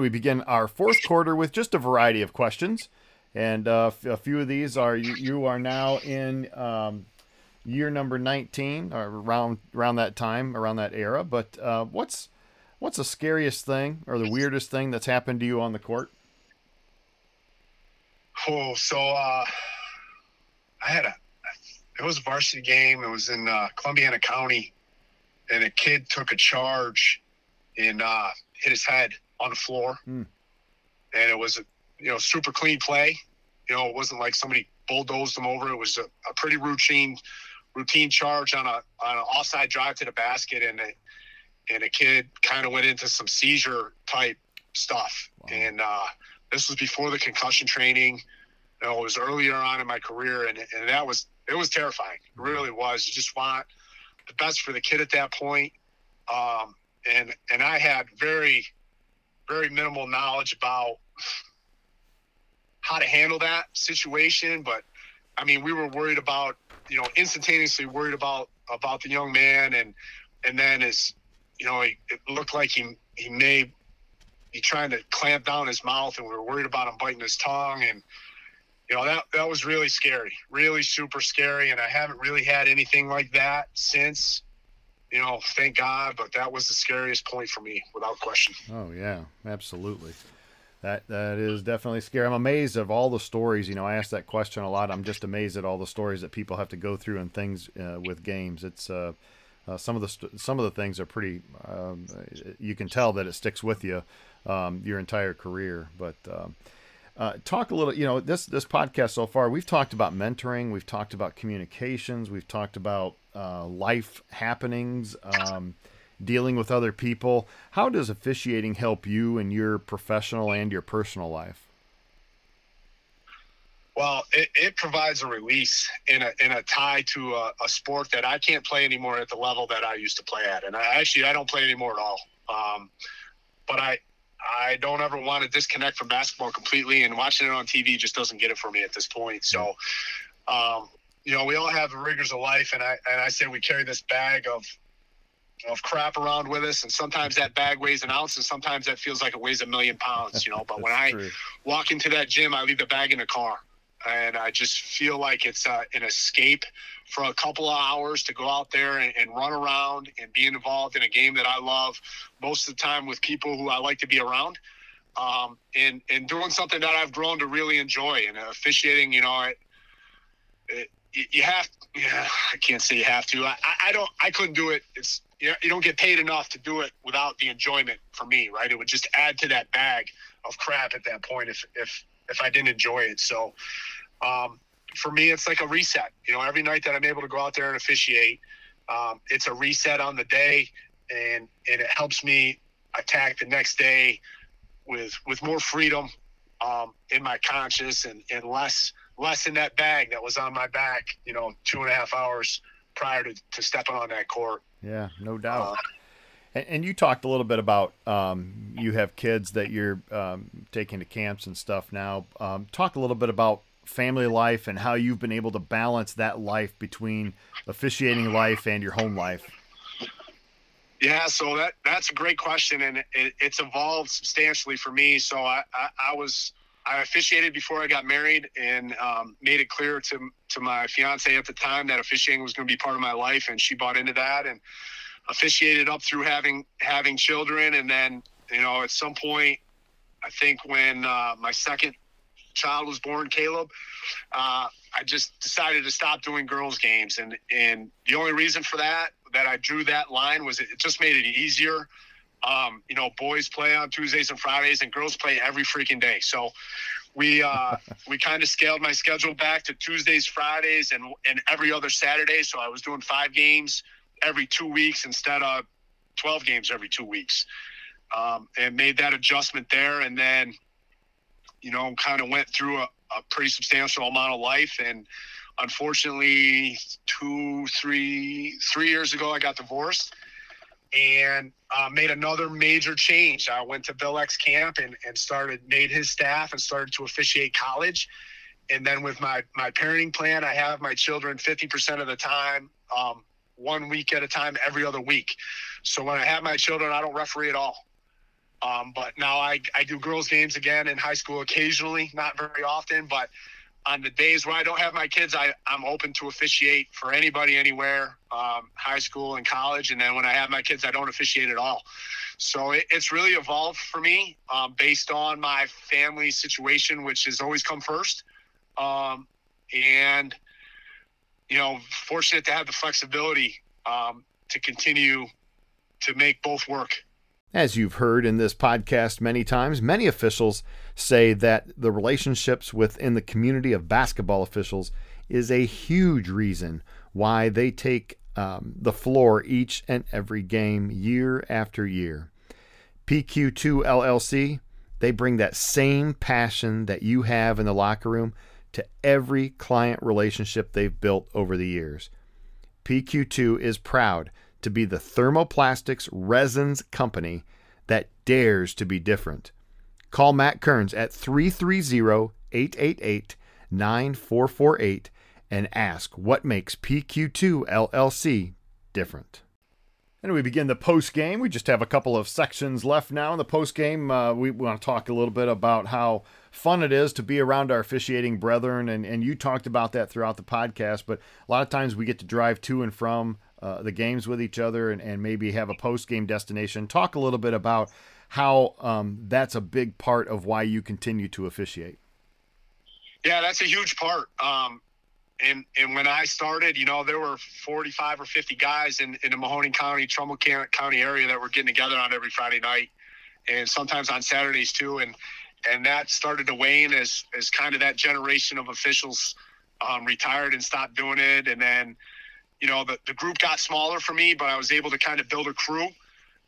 We begin our fourth quarter with just a variety of questions. And uh, a few of these are you, you are now in um, year number 19 or around around that time around that era. But uh, what's what's the scariest thing or the weirdest thing that's happened to you on the court? Oh so uh, i had a it was a varsity game. It was in uh, columbiana county. And a kid took a charge and uh, hit his head on the floor hmm. and it was a you know super clean play you know it wasn't like somebody bulldozed him over it was a, a pretty routine routine charge on a on an offside drive to the basket, and a, and a kid kind of went into some seizure type stuff. Wow. And uh, this was before the concussion training. You know, it was earlier on in my career, and and that was it was terrifying. It really was. You just want the best for the kid at that point. Um, and and I had very very minimal knowledge about how to handle that situation, but I mean, we were worried about you know, instantaneously worried about about the young man, and and then as you know, it, it looked like he he may be trying to clamp down his mouth, and we were worried about him biting his tongue, and you know that that was really scary, really super scary, and I haven't really had anything like that since. You know, thank God, but that was the scariest point for me, without question. Oh yeah, absolutely. That that is definitely scary. I'm amazed of all the stories. You know, I ask that question a lot. I'm just amazed at all the stories that people have to go through and things uh, with games. It's uh, uh, some of the st- some of the things are pretty. Um, you can tell that it sticks with you um, your entire career. But um, uh, talk a little. You know, this this podcast so far, we've talked about mentoring, we've talked about communications, we've talked about uh, life happenings. Um, dealing with other people. How does officiating help you in your professional and your personal life? Well, it, it provides a release in a, in a tie to a, a, sport that I can't play anymore at the level that I used to play at. And I actually, I don't play anymore at all. Um, but I, I don't ever want to disconnect from basketball completely and watching it on TV just doesn't get it for me at this point. So, um, you know, we all have the rigors of life and I, and I say we carry this bag of, of crap around with us, and sometimes that bag weighs an ounce, and sometimes that feels like it weighs a million pounds. You know, but when I true. walk into that gym, I leave the bag in the car, and I just feel like it's uh, an escape for a couple of hours to go out there and, and, run around and be involved in a game that I love most of the time with people who I like to be around. Um, and and doing something that I've grown to really enjoy and officiating, you know, it, it, you have, yeah, I can't say you have to. I, I don't, I couldn't do it. It's you, you don't get paid enough to do it without the enjoyment for me, right? It would just add to that bag of crap at that point if if if I didn't enjoy it. So um, for me, it's like a reset. You know, every night that I'm able to go out there and officiate, um, it's a reset on the day, and and it helps me attack the next day with with more freedom um, in my conscience and and less less in that bag that was on my back. You know, two and a half hours prior to, to stepping on that court. Yeah, no doubt. Uh, and, and, you talked a little bit about um, you have kids that you're um, taking to camps and stuff now. Um, talk a little bit about family life and how you've been able to balance that life between officiating life and your home life. Yeah, so that that's a great question, and it, it's evolved substantially for me. So I, I, I, was I officiated before I got married, and um, made it clear to to my fiance at the time that officiating was going to be part of my life, and she bought into that, and officiated up through having having children, and then you know at some point, I think when uh, my second child was born, Caleb, uh, I just decided to stop doing girls games, and and the only reason for that that I drew that line was it just made it easier. Um, you know, boys play on Tuesdays and Fridays, and girls play every freaking day. So we uh, we kind of scaled my schedule back to Tuesdays, Fridays, and and every other Saturday. So I was doing five games every two weeks instead of twelve games every two weeks, um, and made that adjustment there. And then, you know, kind of went through a, a pretty substantial amount of life and unfortunately, two, three, three years ago, I got divorced and uh, made another major change. I went to Bill X camp and, and started, made his staff and started to officiate college. And then with my, my parenting plan, I have my children 50% of the time, um, one week at a time, every other week. So when I have my children, I don't referee at all. Um, but now I, I do girls games again in high school occasionally, not very often, but on the days where I don't have my kids, I, I'm open to officiate for anybody, anywhere, um, high school and college. And then when I have my kids, I don't officiate at all. So it, it's really evolved for me um, based on my family situation, which has always come first. Um, and, you know, fortunate to have the flexibility um, to continue to make both work. As you've heard in this podcast many times, many officials say that the relationships within the community of basketball officials is a huge reason why they take um, the floor each and every game year after year. PQ2 LLC, they bring that same passion that you have in the locker room to every client relationship they've built over the years. PQ2 is proud to be the thermoplastics resins company that dares to be different. Call Matt Kearns at 330 888 9448 and ask what makes PQ2 LLC different. And we begin the post game. We just have a couple of sections left now in the post game. Uh, we, want to talk a little bit about how fun it is to be around our officiating brethren, and, and you talked about that throughout the podcast. But a lot of times we get to drive to and from uh, the games with each other and, and maybe have a post game destination. Talk a little bit about how um, that's a big part of why you continue to officiate. Yeah, that's a huge part. Um, and and when I started, you know, there were 45 or 50 guys in, in the Mahoning County, Trumbull County area that were getting together on every Friday night, and sometimes on Saturdays too. And and that started to wane as as kind of that generation of officials um, retired and stopped doing it. And then, you know, the the group got smaller for me, but I was able to kind of build a crew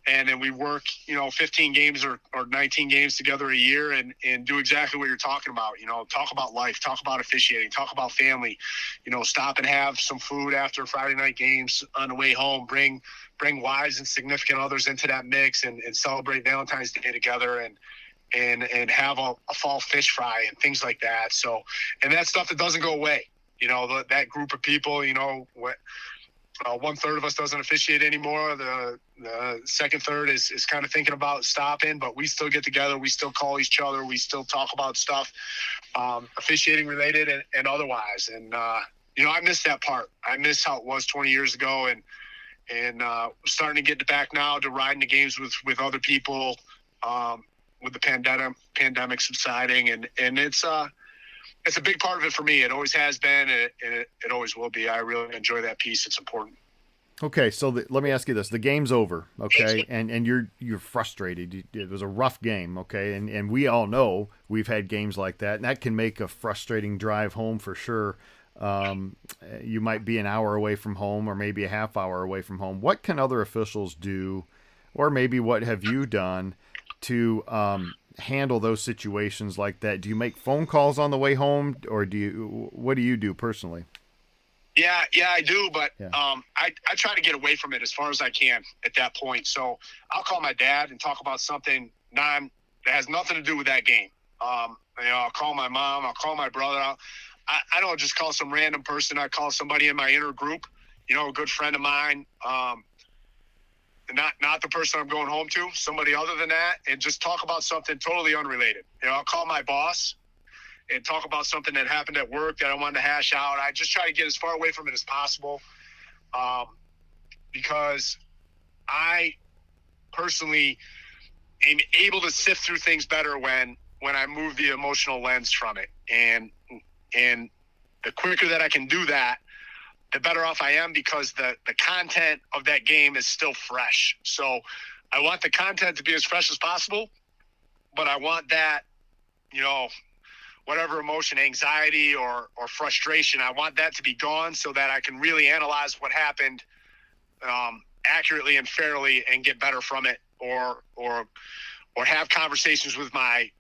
and then we work, you know, 15 games or, or 19 games together a year and, and do exactly what you're talking about. You know, talk about life, talk about officiating, talk about family, you know, stop and have some food after Friday night games on the way home, bring, bring wives and significant others into that mix and, and celebrate Valentine's Day together and, and, and have a, a fall fish fry and things like that. So, and that stuff that doesn't go away. You know, that group of people, you know, what, uh, one third of us doesn't officiate anymore. The, the second third is, is kind of thinking about stopping, but we still get together. We still call each other. We still talk about stuff, um, officiating related and, and otherwise. And, uh, you know, I miss that part. I miss how it was 20 years ago and, and uh, starting to get back now to riding the games with, with other people um, with the pandemic pandemic subsiding. And, and it's, uh, it's a big part of it for me. It always has been, and it, it, it always will be. I really enjoy that piece. It's important. Okay, so the, let me ask you this: the game's over, okay, and and you're you're frustrated. It was a rough game, okay, and and we all know we've had games like that, and that can make a frustrating drive home for sure. Um, you might be an hour away from home, or maybe a half hour away from home. What can other officials do, or maybe what have you done to um, handle those situations like that? Do you make phone calls on the way home, or do you? What do you do personally? Yeah, yeah, I do, but yeah. um, I I try to get away from it as far as I can at that point. So I'll call my dad and talk about something non that has nothing to do with that game. Um, you know, I'll call my mom, I'll call my brother, I'll, I, I don't just call some random person. I call somebody in my inner group, you know, a good friend of mine. Um, not not the person I'm going home to, somebody other than that, and just talk about something totally unrelated. You know, I'll call my boss and talk about something that happened at work that I wanted to hash out. I just try to get as far away from it as possible, um, because I personally am able to sift through things better when when I move the emotional lens from it, and and the quicker that I can do that, the better off I am because the the content of that game is still fresh. So I want the content to be as fresh as possible, but I want that, you know, whatever emotion, anxiety or or frustration, I want that to be gone so that I can really analyze what happened um, accurately and fairly and get better from it, or or or have conversations with my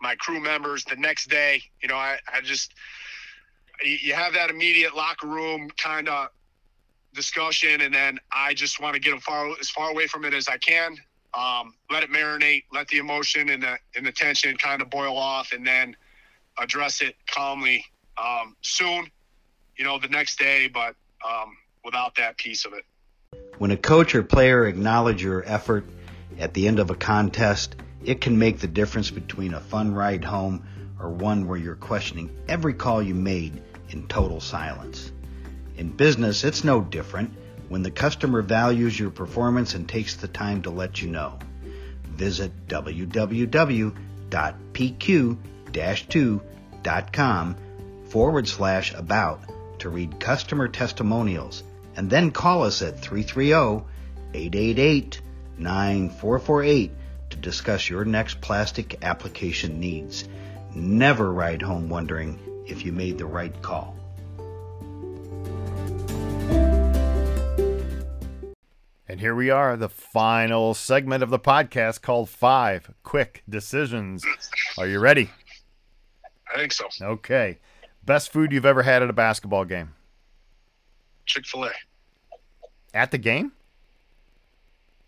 my crew members the next day. You know, I, I just you have that immediate locker room kind of discussion, and then I just want to get them far as far away from it as I can. Um, let it marinate, let the emotion and the and the tension kind of boil off, and then address it calmly um, soon. You know, the next day, but um, without that piece of it. When a coach or player acknowledge your effort at the end of a contest, it can make the difference between a fun ride home or one where you're questioning every call you made in total silence. In business, it's no different when the customer values your performance and takes the time to let you know. Visit www.pq-2.com forward slash about to read customer testimonials and then call us at 330-888-9448 to discuss your next plastic application needs. Never ride home wondering if you made the right call. And here we are, the final segment of the podcast called Five Quick Decisions. Are you ready? I think so. Okay. Best food you've ever had at a basketball game? Chick fil A. At the game?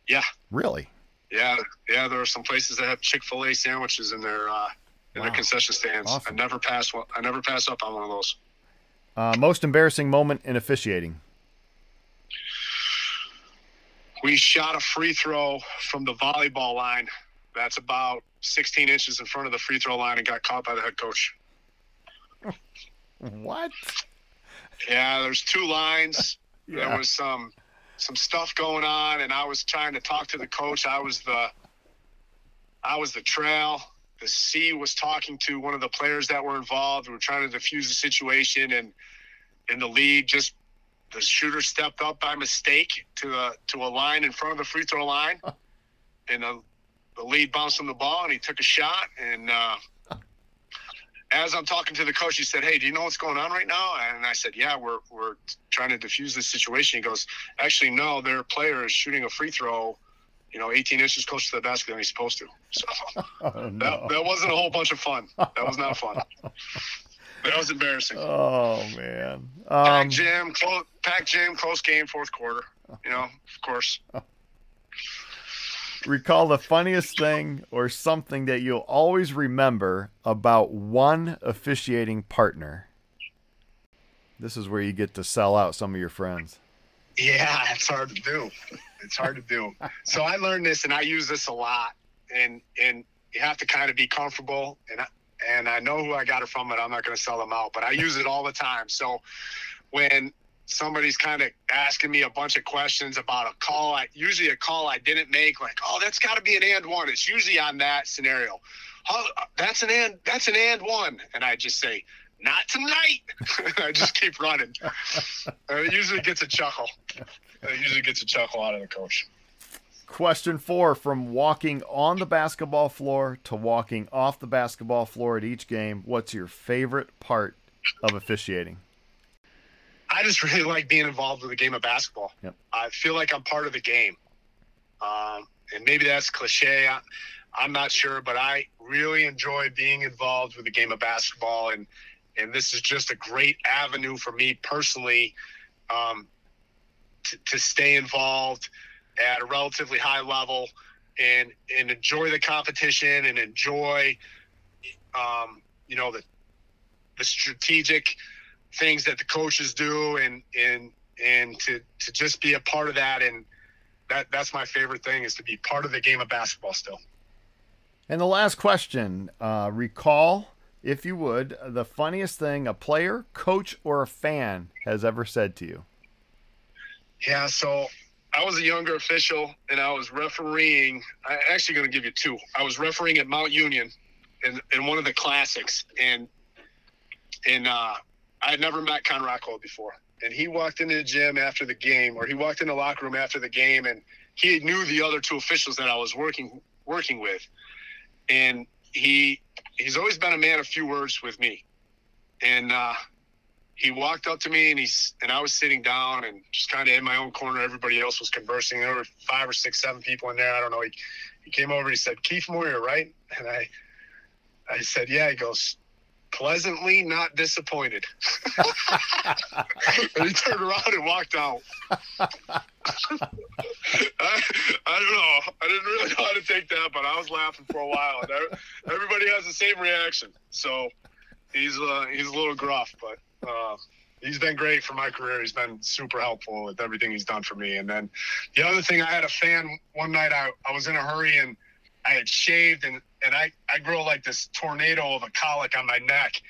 Yeah. Really? Yeah. Yeah. There are some places that have Chick fil A sandwiches in their uh, in Wow. their concession stands. Awesome. I never pass one. I never pass up on one of those. Uh, most embarrassing moment in officiating? We shot a free throw from the volleyball line. That's about 16 inches in front of the free throw line and got caught by the head coach. What? Yeah, there's two lines. Yeah. There was some some stuff going on, and I was trying to talk to the coach. I was the I was the trail. The C was talking to one of the players that were involved. We were trying to defuse the situation, and in the lead, just the shooter stepped up by mistake to a to a line in front of the free throw line, and the, the lead bounced on the ball, and he took a shot. And uh, as I'm talking to the coach, he said, "Hey, do you know what's going on right now?" And I said, "Yeah, we're we're trying to defuse this situation." He goes, "Actually, no, their player is shooting a free throw, you know, 18 inches closer to the basket than he's supposed to." So Oh, that, no. that wasn't a whole bunch of fun. That was not fun. That was embarrassing. Oh, man. Pack Um, jam, close, pack jam, close game, fourth quarter. You know, of course. recall the funniest thing or something that you'll always remember about one officiating partner. This is where you get to sell out some of your friends. Yeah, it's hard to do. It's hard to do. So I learned this, and I use this a lot. And and you have to kind of be comfortable. And I, and I know who I got it from, but I'm not going to sell them out. But I use it all the time. So when somebody's kind of asking me a bunch of questions about a call, I usually a call I didn't make, like, oh, that's got to be an and one. It's usually on that scenario. Oh, that's an and that's an and one, and I just say. Not tonight. I just keep running. Uh, it usually gets a chuckle. It usually gets a chuckle out of the coach. Question four From walking on the basketball floor to walking off the basketball floor at each game, what's your favorite part of officiating? I just really like being involved with the game of basketball. Yep. I feel like I'm part of the game. Um, and maybe that's cliche. I, I'm not sure, but I really enjoy being involved with the game of basketball. And, and this is just a great avenue for me personally um, to, to stay involved at a relatively high level and, and enjoy the competition and enjoy, um, you know, the, the strategic things that the coaches do and and and to to just be a part of that and that that's my favorite thing is to be part of the game of basketball still. And the last question, uh, recall if you would the funniest thing a player, coach, or a fan has ever said to you. Yeah, so I was a younger official and I was refereeing. I'm actually going to give you two. I was refereeing at Mount Union in, in one of the classics, and and uh, I had never met Con Rocco before. And he walked into the gym after the game, or he walked in the locker room after the game, and he knew the other two officials that I was working working with, and he he's always been a man of few words with me, and uh, he walked up to me and he's and I was sitting down and just kind of in my own corner. Everybody else was conversing. There were five or six, seven people in there. I don't know. He, he came over. He said, "Keith Moyer, right?" And I I said, "Yeah." He goes, "Pleasantly not disappointed." and he turned around and walked out. I, I don't know. I didn't really know how to take that, but I was laughing for a while. And everybody has the same reaction. So he's uh, he's a little gruff, but uh, he's been great for my career. He's been super helpful with everything he's done for me. And then the other thing, I had a fan one night. I, I was in a hurry and I had shaved and and I I grow like this tornado of a colic on my neck,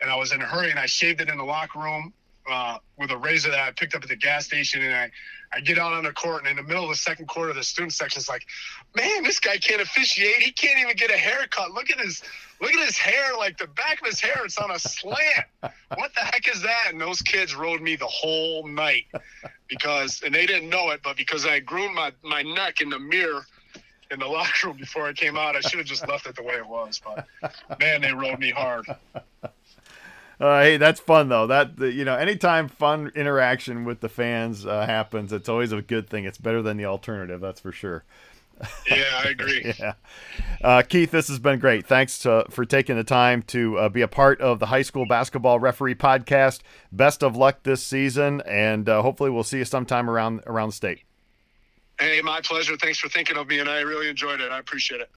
and I was in a hurry and I shaved it in the locker room uh, with a razor that I picked up at the gas station, and I I get out on the court, and in the middle of the second quarter, the student section is like, "Man, this guy can't officiate. He can't even get a haircut. Look at his look at his hair. Like the back of his hair, it's on a slant. What the heck is that?" And those kids rode me the whole night because, and they didn't know it, but because I groomed my my neck in the mirror in the locker room before I came out, I should have just left it the way it was. But man, they rode me hard. Uh, hey, that's fun though. That you know, anytime fun interaction with the fans uh, happens, it's always a good thing. It's better than the alternative, that's for sure. Yeah, I agree. yeah, uh, Keith, this has been great. Thanks to, for taking the time to uh, be a part of the high school basketball referee podcast. Best of luck this season, and uh, hopefully we'll see you sometime around around the state. Hey, my pleasure. Thanks for thinking of me, and I really enjoyed it. I appreciate it.